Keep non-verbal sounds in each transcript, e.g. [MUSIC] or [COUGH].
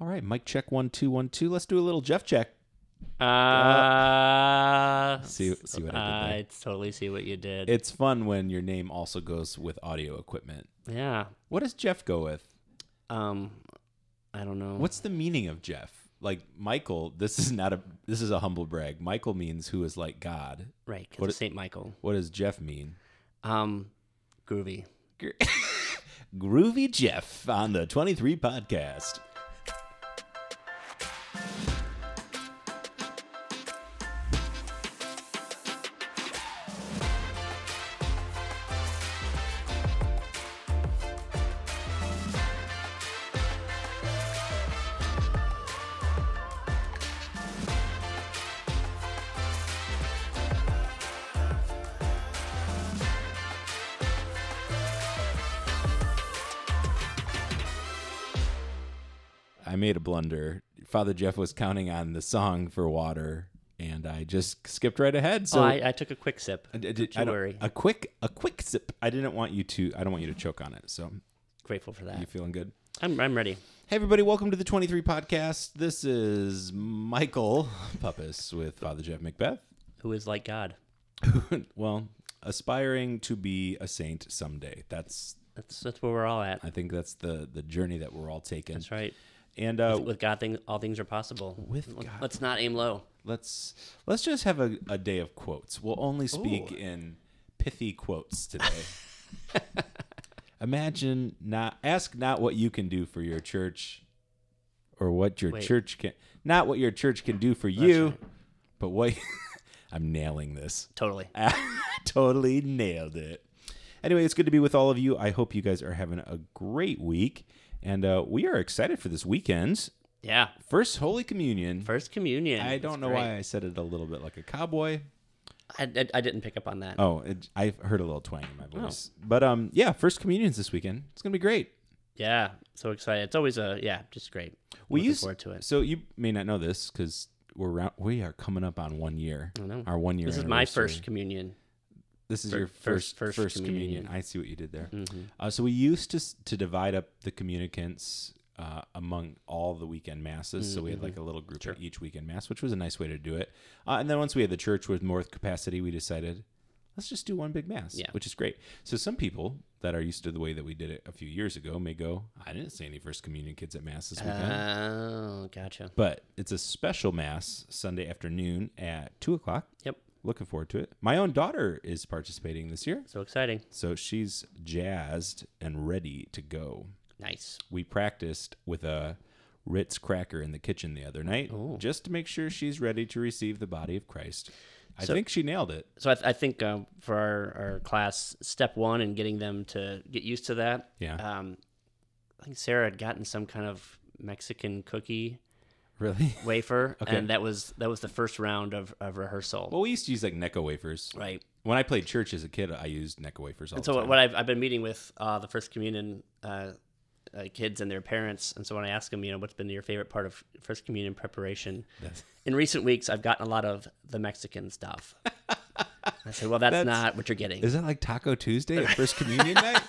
All right, mic check one two one two. Let's do a little Jeff check. Uh, See- see what I did there? I totally see what you did. It's fun when your name also goes with audio equipment. yeah. What does Jeff go with? Um, I don't know. What's the meaning of Jeff? Like Michael, this is not a this is a humble brag. Michael means who is like God. right? what it- Saint Michael. What does Jeff mean? Um, groovy. [LAUGHS] Groovy Jeff on the 23 podcast. I made a blunder. Father Jeff was counting on the song for water, and I just skipped right ahead. So oh, I, I took a quick sip. I Don't I you don't- worry. A quick, a quick sip. I didn't want you to. I don't want you to choke on it. So Grateful for that. you feeling good? I'm I'm ready. Hey everybody, welcome to the 23 podcast. This is Michael Puppis with Father Jeff Macbeth. Who is like God? [LAUGHS] well, aspiring to be a saint someday. That's That's that's where we're all at. I think that's the the journey that we're all taking. That's right. And uh, With God, thing, all things are possible. With God. Let's not aim low. let's let's just have a, a day of quotes. We'll only speak Ooh. in pithy quotes today. [LAUGHS] Imagine not ask not what you can do for your church or what your Wait. church can not what your church can do for you, right. but what [LAUGHS] I'm nailing this. Totally. [LAUGHS] totally nailed it. Anyway, it's good to be with all of you. I hope you guys are having a great week. And uh, we are excited for this weekend. Yeah. First Holy Communion. First communion. I don't know great. why I said it a little bit like a cowboy. I, I, I didn't pick up on that. Oh, it, I heard a little twang in Oh. my voice. But um, yeah, First Communion's this weekend. It's gonna be great. Yeah. So excited. It's always a yeah, just great. We Looking used forward to it. So you may not know this because we're round, we are coming up on one year. I know. Our one year. This is my first communion. This is your first- first first first, communion. communion. I see what you did there. hmm Uh, so we used to to divide up the communicants uh, among all the weekend masses. So we had like a little group Sure. at each weekend mass, which was a nice way to do it. Uh, and then once we had the church with more capacity, we decided let's just do one big mass, Yeah. which is great. So some people that are used to the way that we did it a few years ago may go, I didn't see any first communion kids at mass this weekend. Oh, gotcha. but it's a special mass Sunday afternoon at two o'clock. Yep. Looking forward to it. My own daughter is participating this year. So exciting. So she's jazzed and ready to go. Nice. We practiced with a Ritz cracker in the kitchen the other night Ooh. just to make sure she's ready to receive the body of Christ. I So- think she nailed it. So I, th- I think um, for our, our class, step one in getting them to get used to that, Yeah. um, I think Sarah had gotten some kind of Mexican cookie really? [LAUGHS] wafer, Okay. and that was that was the first round of, of rehearsal. Well, we used to use like Necco wafers. right. When I played church as a kid, I used Necco wafers all And the so time. what I've, I've been meeting with uh, the first communion uh, uh, kids and their parents, and so when I ask them, you know, what's been your favorite part of first communion preparation? That's- In recent weeks, I've gotten a lot of the Mexican stuff. I said, well, that's, That's- not what you're getting. Is that like Taco Tuesday at First Communion night?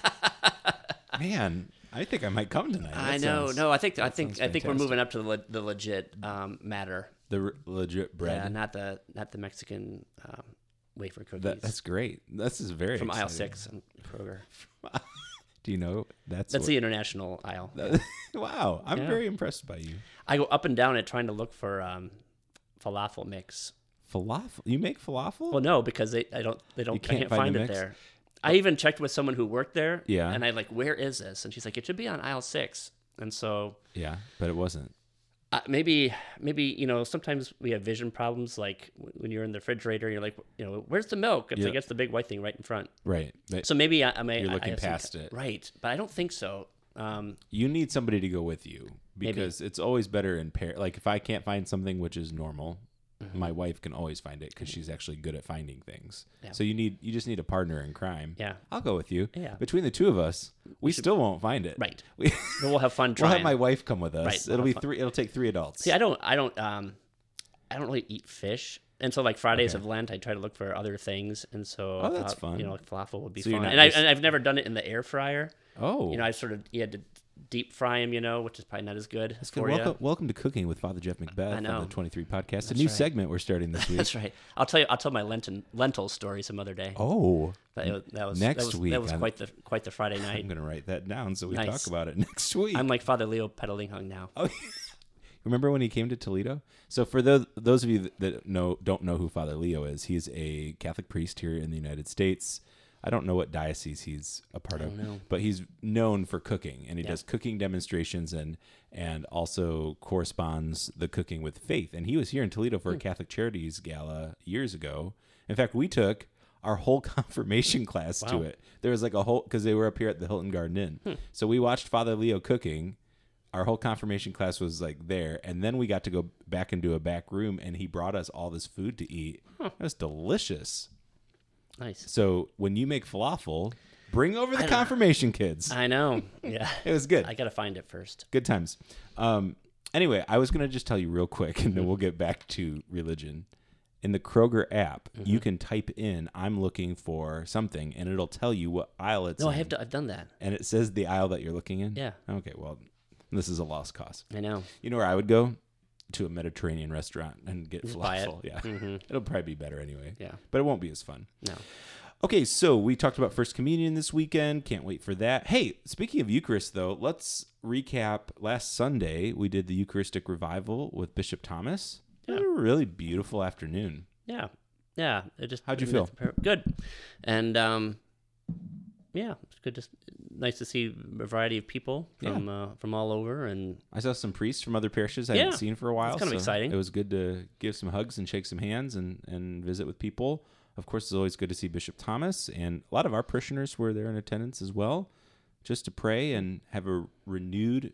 [LAUGHS] Man, I think I might come tonight. I know. sounds- no, I think I think I think we're moving up to the, le- the legit um, matter. The r- legit bread. Yeah, not the not the Mexican um, wafer cookies That, that's great. This is very from aisle six and Kroger. [LAUGHS] Do you know that's That's what- the international aisle. [LAUGHS] wow? I'm Yeah. very impressed by you. I go up and down it trying to look for um, falafel mix. Falafel? You make falafel? Well, no, because they I don't they don't You I can't can't find find, the it mix? there. I even checked with someone who worked there. Yeah. And I like, where is this? And she's like, it should be on aisle six. And so yeah, but it wasn't. uh, maybe maybe you know sometimes we have vision problems like w- when you're in the refrigerator you're like you know where's the milk it's Yeah. like it's the big white thing right in front Right. But so maybe i, I may You're I- I looking have some past ki- it. right but i don't think so um you need somebody to go with you because it's always better in pair. Like if I can't find something which is normal, Mm-hmm. my wife can always find it because she's actually good at finding things. Yeah. So you need you just need a partner in crime. yeah I'll go with you. Yeah. Between the two of us, we still won't find it. right We, but [LAUGHS] we'll have fun [LAUGHS] we'll have my wife come with us. Right, we'll It'll be fun. three. It'll take three adults. see i don't i don't um i don't really eat fish and so like Fridays Okay. of Lent, I try to look for other things, and so Oh, that's thought, fun. You know, like falafel would be So fun, and, I, and I've never done it in the air fryer. oh, You know, I sort of you had to deep fry them, you know, which is probably not as good That's good. for Welcome, you. welcome to Cooking with Father Jeff know. on the 23 podcast. a new right. segment we're starting this [LAUGHS] week. That's right. I'll tell you. I'll tell my lentil lentil story some other day. oh, it, that was next that was, week That was on- quite the quite the Friday night. I'm going to write that down so we Nice. talk about it [LAUGHS] next week. I'm like Father Leo Patalinghug now. Oh, [LAUGHS] remember when he came to Toledo? So for those those of you that know don't know who Father Leo is, he's a Catholic priest here in the United States. I don't know what diocese he's a part of, know. but he's known for cooking, and he Yeah. does cooking demonstrations and and also corresponds the cooking with faith. And he was here in Toledo Hmm. for a Catholic Charities gala years ago. In fact, we took our whole [LAUGHS] confirmation class to it. There was like a whole because they were up here at the Hilton Garden Inn, Hmm. so we watched Father Leo cooking our whole confirmation class was like there and then we got to go back into a back room and he brought us all this food to eat it was delicious Nice. so when you make falafel bring over the confirmation kids I know. [LAUGHS] Yeah. it was good I gotta find it first. good times um anyway i was gonna just tell you real quick [LAUGHS] and then we'll get back to religion in the kroger app Mm-hmm. you can type in i'm looking for something and it'll tell you what aisle it's No, I have. To, I've done that. and it says the aisle that you're looking in Yeah. okay well this is a lost cause I know. You know where I would go? To a Mediterranean restaurant and get Just buy it. falafel. Yeah. hmm [LAUGHS] It'll probably be better anyway. Yeah. But it won't be as fun. No. Okay, so we talked about First Communion this weekend. Can't wait for that. Hey, speaking of Eucharist, though, let's recap. Last Sunday, we did the Eucharistic revival with Bishop Thomas. It was a really beautiful afternoon. Yeah. Yeah. It just. How'd you feel? Good. And um, yeah, it's good. Just nice to see a variety of people Yeah. from uh, from all over, and I saw some priests from other parishes I Yeah, hadn't seen for a while. It's kind of exciting. It was good to give some hugs and shake some hands and, and visit with people. Of course, it's always good to see Bishop Thomas, and a lot of our parishioners were there in attendance as well, just to pray and have a renewed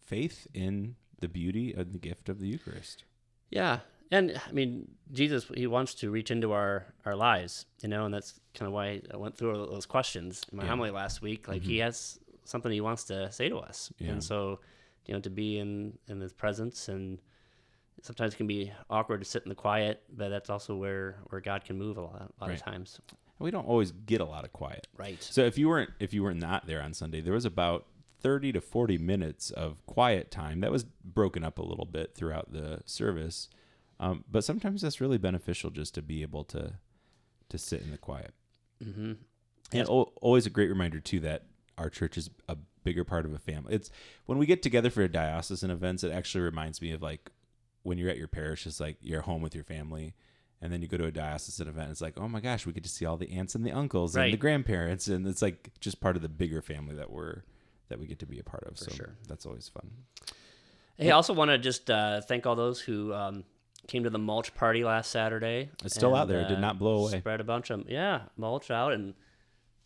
faith in the beauty of the gift of the Eucharist. yeah. And I mean, Jesus, he wants to reach into our, our lives, you know, and that's kind of why I went through all those questions in my Yeah. homily last week. Like, he mm-hmm. has something he wants to say to us. Yeah. And so, you know, to be in, in his presence and sometimes it can be awkward to sit in the quiet, but that's also where, where God can move a lot, a lot Right. of times. We don't always get a lot of quiet. Right. So if you weren't if you were not there on Sunday, there was about 30 to 40 minutes of quiet time that was broken up a little bit throughout the service. Um, but sometimes that's really beneficial just to be able to to sit in the quiet. Mm-hmm. And al- always a great reminder too that our church is a bigger part of a family. It's when we get together for a diocesan events, it actually reminds me of like when you're at your parish, it's like you're home with your family. And then you go to a diocesan event, it's like, oh my gosh, we get to see all the aunts and the uncles and the grandparents, and it's like just part of the bigger family that we're that we get to be a part of. For so sure. that's always fun. Hey, I also want to just uh, thank all those who um, came to the mulch party last Saturday. It's still out there. It did uh, not blow away. Spread a bunch of yeah mulch out, and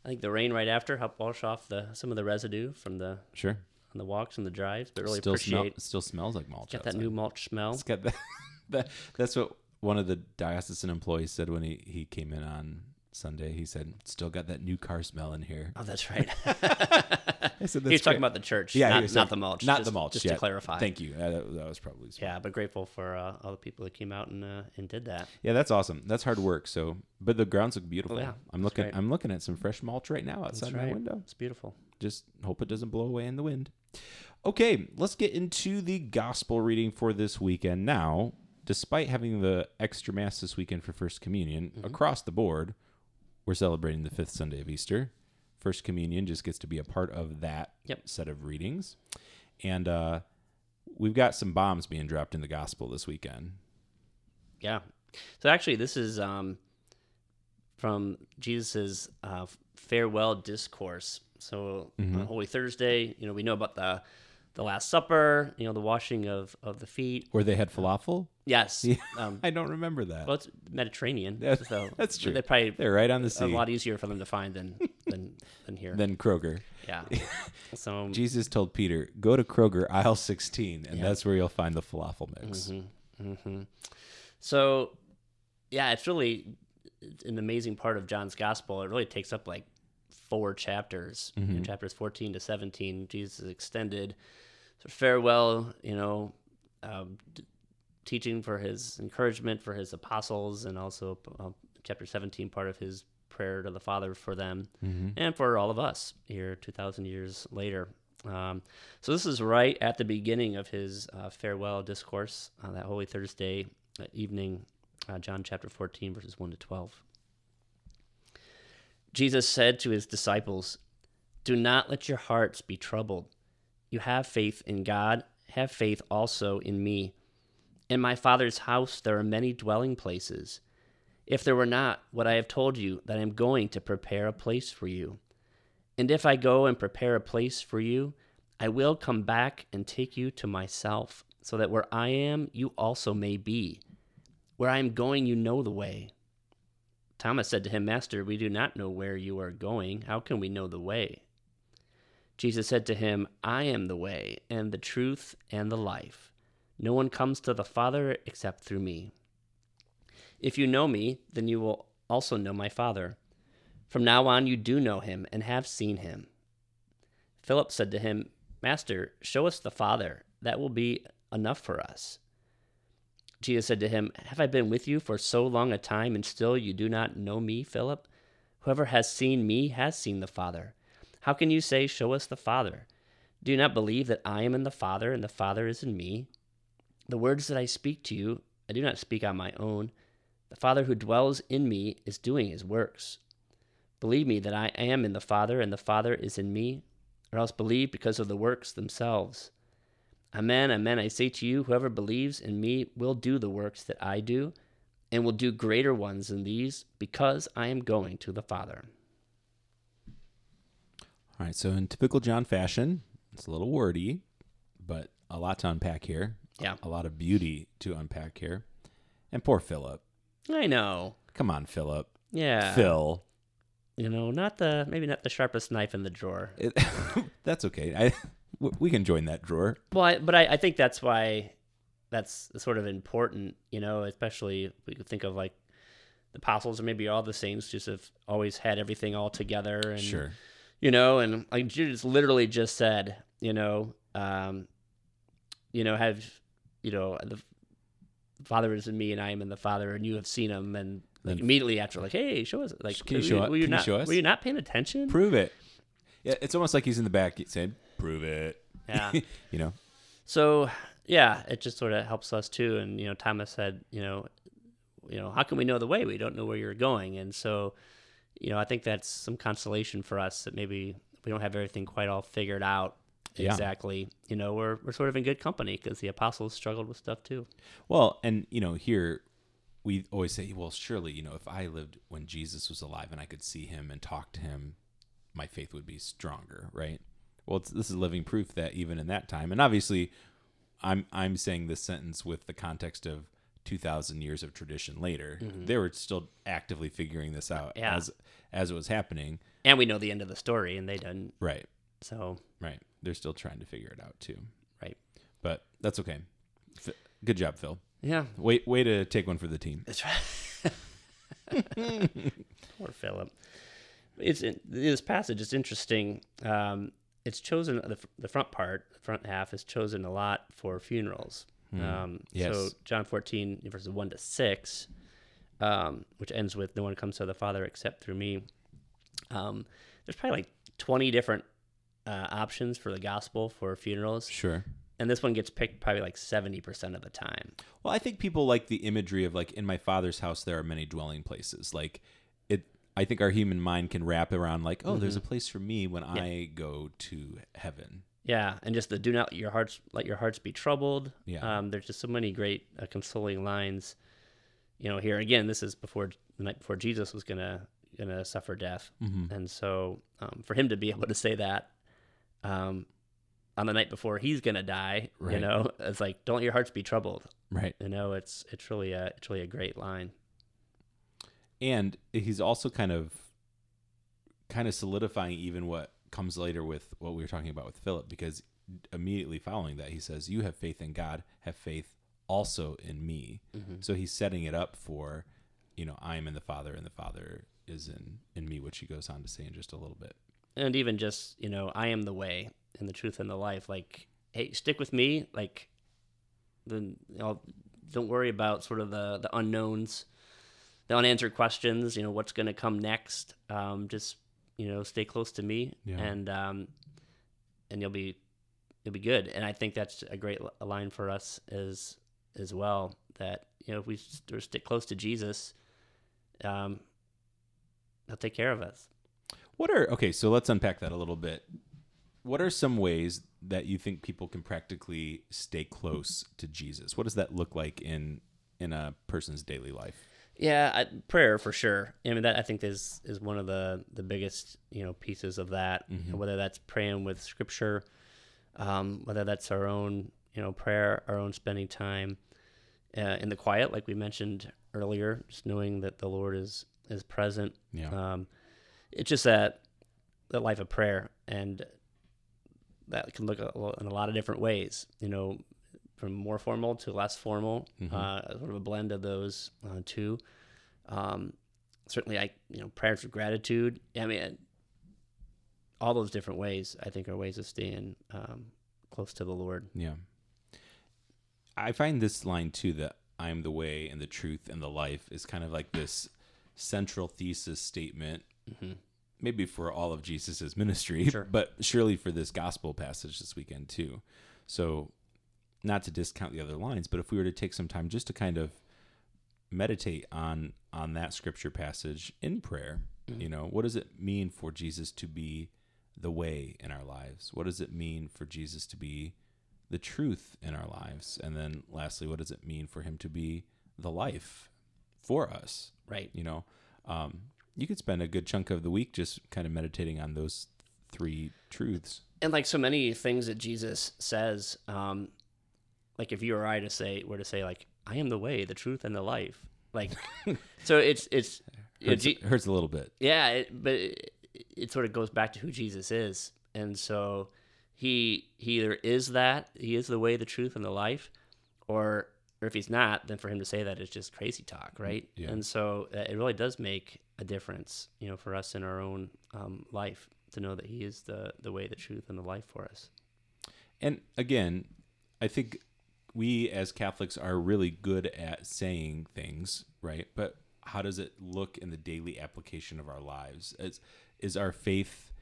I think the rain right after helped wash off the some of the residue from the Sure. on the walks and the drives. But really still smell, appreciate it still smells like mulch. get that new mulch smell. It's got that, [LAUGHS] that. That's what one of the diocesan employees said when he, he came in on Sunday. He said, "Still got that new car smell in here." Oh, that's right. I [LAUGHS] said, he was talking about the church, yeah, he not, was not talking- the mulch, not just, the mulch. Just yeah. to clarify. Thank you. That, that was probably smart. Yeah, but grateful for uh, all the people that came out and uh, and did that. Yeah, that's awesome. That's hard work. So, but the grounds look beautiful. Oh, yeah, I'm that's looking. right. I'm looking at some fresh mulch right now That's outside my right. window. It's beautiful. Just hope it doesn't blow away in the wind. Okay, let's get into the gospel reading for this weekend. Now, despite having the extra mass this weekend for First Communion Mm-hmm. across the board, we're celebrating the fifth Sunday of Easter. First Communion just gets to be a part of that Yep. set of readings, and uh, we've got some bombs being dropped in the gospel this weekend. Yeah. So actually, this is um, from Jesus's uh, farewell discourse. So Mm-hmm. on Holy Thursday, you know, we know about the the Last Supper. You know, the washing of of the feet. Where they had falafel. Yes. Yeah. Um, [LAUGHS] I don't remember that. well, it's Mediterranean. Yeah, so [LAUGHS] that's true. They probably They're right on the sea. a lot easier for them to find than [LAUGHS] than than here. Than Kroger. yeah. So Jesus told Peter, "Go to Kroger aisle 16, and Yeah. that's where you'll find the falafel mix." hmm So, yeah, it's really an amazing part of John's gospel. It really takes up like four chapters. Mm-hmm. In chapters 14 to 17, Jesus is extended sort of farewell, you know, um, d- teaching for his encouragement for his apostles, and also uh, chapter 17, part of his prayer to the Father for them Mm-hmm. and for all of us here 2,000 years later. Um, so this is right at the beginning of his uh, farewell discourse, uh, that Holy Thursday uh, evening, uh, John chapter 14, verses 1 to 12. Jesus said to his disciples, Do not let your hearts be troubled. You have faith in God, have faith also in me. In my Father's house there are many dwelling places. If there were not, would I have told you that I am going to prepare a place for you? And if I go and prepare a place for you, I will come back and take you to myself, so that where I am, you also may be. Where I am going, you know the way. Thomas said to him, Master, we do not know where you are going. How can we know the way? Jesus said to him, I am the way, and the truth, and the life. No one comes to the Father except through me. If you know me, then you will also know my Father. From now on, you do know him and have seen him. Philip said to him, Master, show us the Father. That will be enough for us. Jesus said to him, Have I been with you for so long a time, and still you do not know me, Philip? Whoever has seen me has seen the Father. How can you say, Show us the Father? Do you not believe that I am in the Father, and the Father is in me? The words that I speak to you, I do not speak on my own. The Father who dwells in me is doing his works. Believe me that I am in the Father, and the Father is in me, or else believe because of the works themselves. Amen, amen, I say to you, whoever believes in me will do the works that I do, and will do greater ones than these, because I am going to the Father. All right, so in typical John fashion, it's a little wordy, but a lot to unpack here. Yeah. A lot of beauty to unpack here. And poor Philip. I know. Come on, Philip. Yeah. Phil. You know, not the maybe not the sharpest knife in the drawer. It, [LAUGHS] that's okay. I we can join that drawer. Well, I, but I, I think that's why that's sort of important, you know, especially we could think of like the apostles or maybe all the saints just have always had everything all together and Sure. You know, and like Jesus literally just said, you know, um, you know, have you know the Father is in me and I am in the Father, and you have seen him, and like immediately after, like, hey, show us, like, Can you show it? Were you you not? show us? Were you not paying attention? Prove it. Yeah, it's almost like he's in the back saying, "Prove it." Yeah. [LAUGHS] you know. So yeah, it just sort of helps us too. And you know, Thomas said, you know, you know, how can we know the way? We don't know where you're going. And so, you know, I think that's some consolation for us that maybe we don't have everything quite all figured out Yeah. exactly. You know, we're we're sort of in good company because the apostles struggled with stuff too. Well, and you know, here we always say, well, surely, you know, if I lived when Jesus was alive and I could see him and talk to him, my faith would be stronger, right? Well, it's, this is living proof that even in that time, and obviously, I'm I'm saying this sentence with the context of 2,000 years of tradition later. They were still actively figuring this out Yeah. as as it was happening. And we know the end of the story, and they didn't. Right, So right. They're still trying to figure it out too. right, But that's okay. F- Good job, Phil. yeah, Way way to take one for the team. that's right. [LAUGHS] Poor Philip. It's in, this passage is interesting. Um, it's chosen the, the front part, the front half is chosen a lot for funerals. Um, Yes. So John 14 verses one to six, um, which ends with "No one comes to the Father except through me." Um, there's probably like 20 different uh, options for the gospel for funerals, Sure. and this one gets picked probably like 70% of the time. Well, I think people like the imagery of like in my father's house there are many dwelling places. Like it I think our human mind can wrap around like, oh, there's a place for me when I go to heaven. Yeah, and just the do not let your hearts let your hearts be troubled. Yeah. Um, there's just so many great uh, consoling lines. You know, here again, this is before the night before Jesus was gonna gonna suffer death, Mm-hmm. and so um, for him to be able to say that um, on the night before he's gonna die, you know, [LAUGHS] it's like don't let your hearts be troubled. Right. You know, it's it's really a it's really a great line. And he's also kind of kind of solidifying even what comes later with what we were talking about with Philip because immediately following that he says, "You have faith in God, have faith also in me." So he's setting it up for, you know, I am in the Father and the Father is in in me, which he goes on to say in just a little bit. and even just you know i am the way and the truth and the life like hey stick with me like then know, don't worry about sort of the the unknowns the unanswered questions you know what's going to come next um, just you know stay close to me Yeah. and um, and you'll be you'll be good. And I think that's a great line for us as as well. That you know, if we st- stick close to Jesus, um, he'll take care of us. What are okay? So let's unpack that a little bit. What are some ways that you think people can practically stay close to Jesus? What does that look like in in a person's daily life? Yeah, I, prayer for sure. I mean, that I think is is one of the the biggest you know pieces of that. Whether that's praying with Scripture, um, whether that's our own you know prayer, our own spending time uh, in the quiet, like we mentioned earlier, just knowing that the Lord is is present. Yeah. Um, it's just that that life of prayer, and that can look in a lot of different ways. You know, from more formal to less formal, uh, sort of a blend of those uh, two. Um, certainly, I you know prayers of gratitude. I mean, all those different ways I think are ways of staying um, close to the Lord. Yeah. I find this line too that I am the way and the truth and the life is kind of like this central thesis statement, maybe for all of Jesus's [LAUGHS] ministry, Sure. but surely for this gospel passage this weekend too. So, not to discount the other lines, but if we were to take some time just to kind of meditate on on that scripture passage in prayer, you know, what does it mean for Jesus to be the way in our lives? What does it mean for Jesus to be the truth in our lives? And then lastly, what does it mean for him to be the life for us? Right. You know, um, you could spend a good chunk of the week just kind of meditating on those three truths. and like so many things that Jesus says, um, like if you or I to say were to say like I am the way, the truth, and the life, like [LAUGHS] so it's it's you Hurts, Je- hurts a little bit. yeah, it, but it, it sort of goes back to who Jesus is, and so he he either is that he is the way, the truth, and the life, or or if he's not, then for him to say that is just crazy talk, right? Yeah. And so uh, it really does make a difference, you know, for us in our own um, life to know that he is the the way, the truth, and the life for us. And again, I think we as Catholics are really good at saying things, right? But how does it look in the daily application of our lives? Is is our faith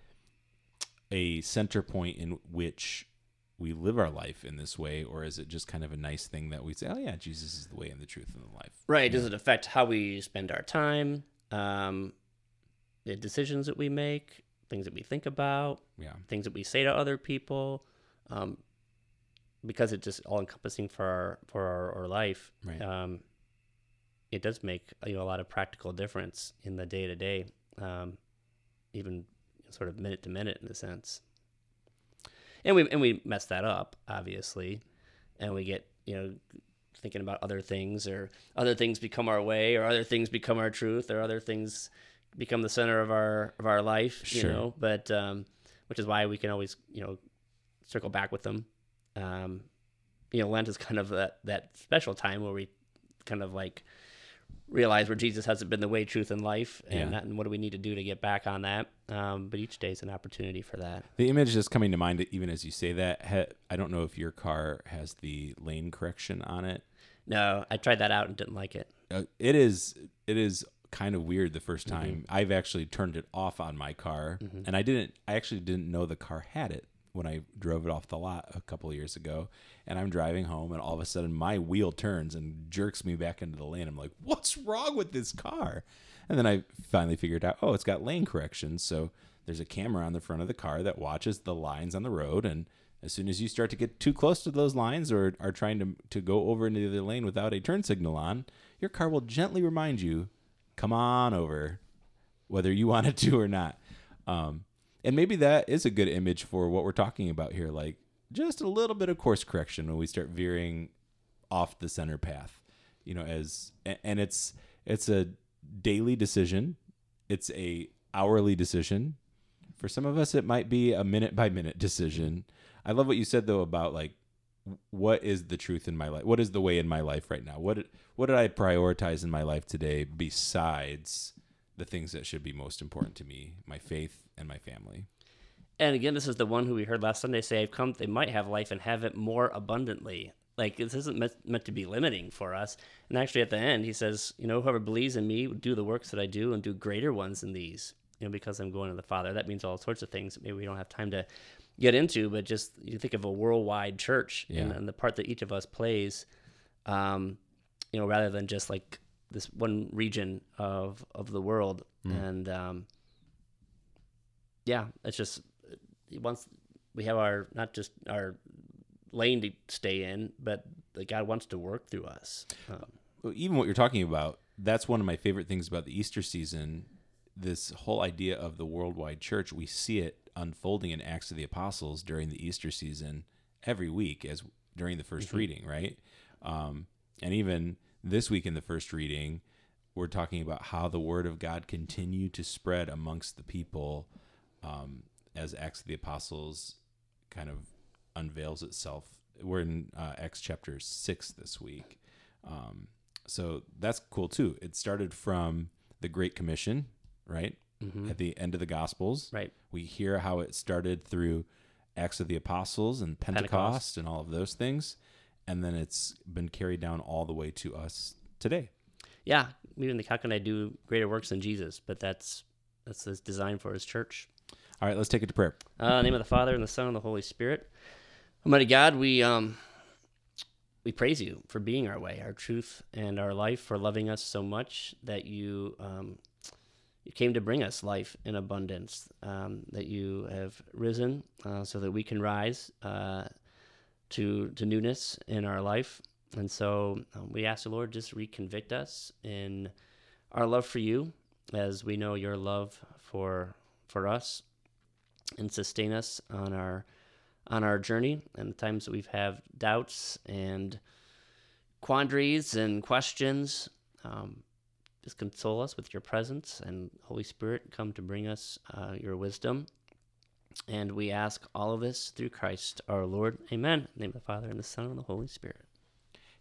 a center point in which we live our life in this way, or is it just kind of a nice thing that we say, "Oh yeah, Jesus is the way and the truth and the life"? Right. Does it affect how we spend our time? Um, the decisions that we make, things that we think about, Yeah, things that we say to other people, um, because it's just all encompassing for our for our, our life. Right. Um, it does make you know a lot of practical difference in the day to day, even sort of minute to minute in a sense. And we and we mess that up obviously, and we get you know thinking about other things or other things become our way or other things become our truth or other things become the center of our of our life you Sure. know but um which is why we can always you know circle back with them um you know lent is kind of that that special time where we kind of like realize where jesus hasn't been the way truth and life and, Yeah. that, and what do we need to do to get back on that um but each day is an opportunity for that the image that's coming to mind, even as you say that, ha- I don't know if your car has the lane correction on it. no i tried that out and didn't like it uh, it is it is kind of weird the 1st Mm-hmm. time i've actually turned it off on my car and i didn't i actually didn't know the car had it when i drove it off the lot a couple of years ago and i'm driving home and all of a sudden my wheel turns and jerks me back into the lane. I'm like what's wrong with this car? And then i finally figured out oh it's got lane correction. So there's a camera on the front of the car that watches the lines on the road and as soon as you start to get too close to those lines or are trying to, to go over into the other lane without a turn signal on, your car will gently remind you, come on over, whether you want to or not. Um, and maybe that is a good image for what we're talking about here. Like just a little bit of course correction when we start veering off the center path, you know, as, and it's, it's a daily decision. It's a hourly decision. For some of us, it might be a minute by minute decision. I love what you said though about like what is the truth in my life? What is the way in my life right now? What what did I prioritize in my life today besides the things that should be most important to me, my faith and my family? And again, this is the one who we heard last Sunday say, "I've come; they might have life and have it more abundantly." Like this isn't meant, meant to be limiting for us. And actually, at the end, he says, "You know, whoever believes in me would do the works that I do and do greater ones than these." You know, because I'm going to the Father. That means all sorts of things. that Maybe we don't have time to get into, but just you think of a worldwide church and, and the part that each of us plays, um, you know, rather than just like this one region of of the world. And um, yeah, it's just once we have our not just our lane to stay in, but that God wants to work through us. Um, even what you're talking about, that's one of my favorite things about the Easter season. This whole idea of the worldwide church, we see it unfolding in Acts of the Apostles during the Easter season every week as during the 1st reading, right? Um, and even this week in the first reading, we're talking about how the word of God continued to spread amongst the people um, as Acts of the Apostles kind of unveils itself. We're in uh, Acts chapter six this week. Um, so that's cool too. It started from the Great Commission, right? At the end of the Gospels. Right. We hear how it started through Acts of the Apostles and Pentecost, Pentecost. and all of those things. And then it's been carried down all the way to us today. yeah, even the how can I do greater works than Jesus? But that's that's his design for his church. All right, let's take it to prayer. Uh, in the name of the Father and the Son and the Holy Spirit. Almighty God, we um we praise you for being our way, our truth, and our life, for loving us so much that you um, you came to bring us life in abundance. Um, that you have risen uh, so that we can rise uh, to to newness in our life. And so um, we ask the Lord just reconvict us in our love for you, as we know your love for for us and sustain us on our on our journey and the times that we've have doubts and quandaries and questions um, just console us with your presence and holy spirit come to bring us uh, your wisdom and we ask all of this through christ our lord amen in the name of the father and the son and the holy spirit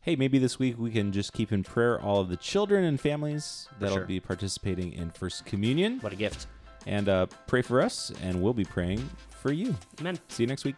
Hey, maybe this week we can just keep in prayer all of the children and families that'll sure. be participating in First Communion what a gift and uh, pray for us, and we'll be praying for you. amen See you next week.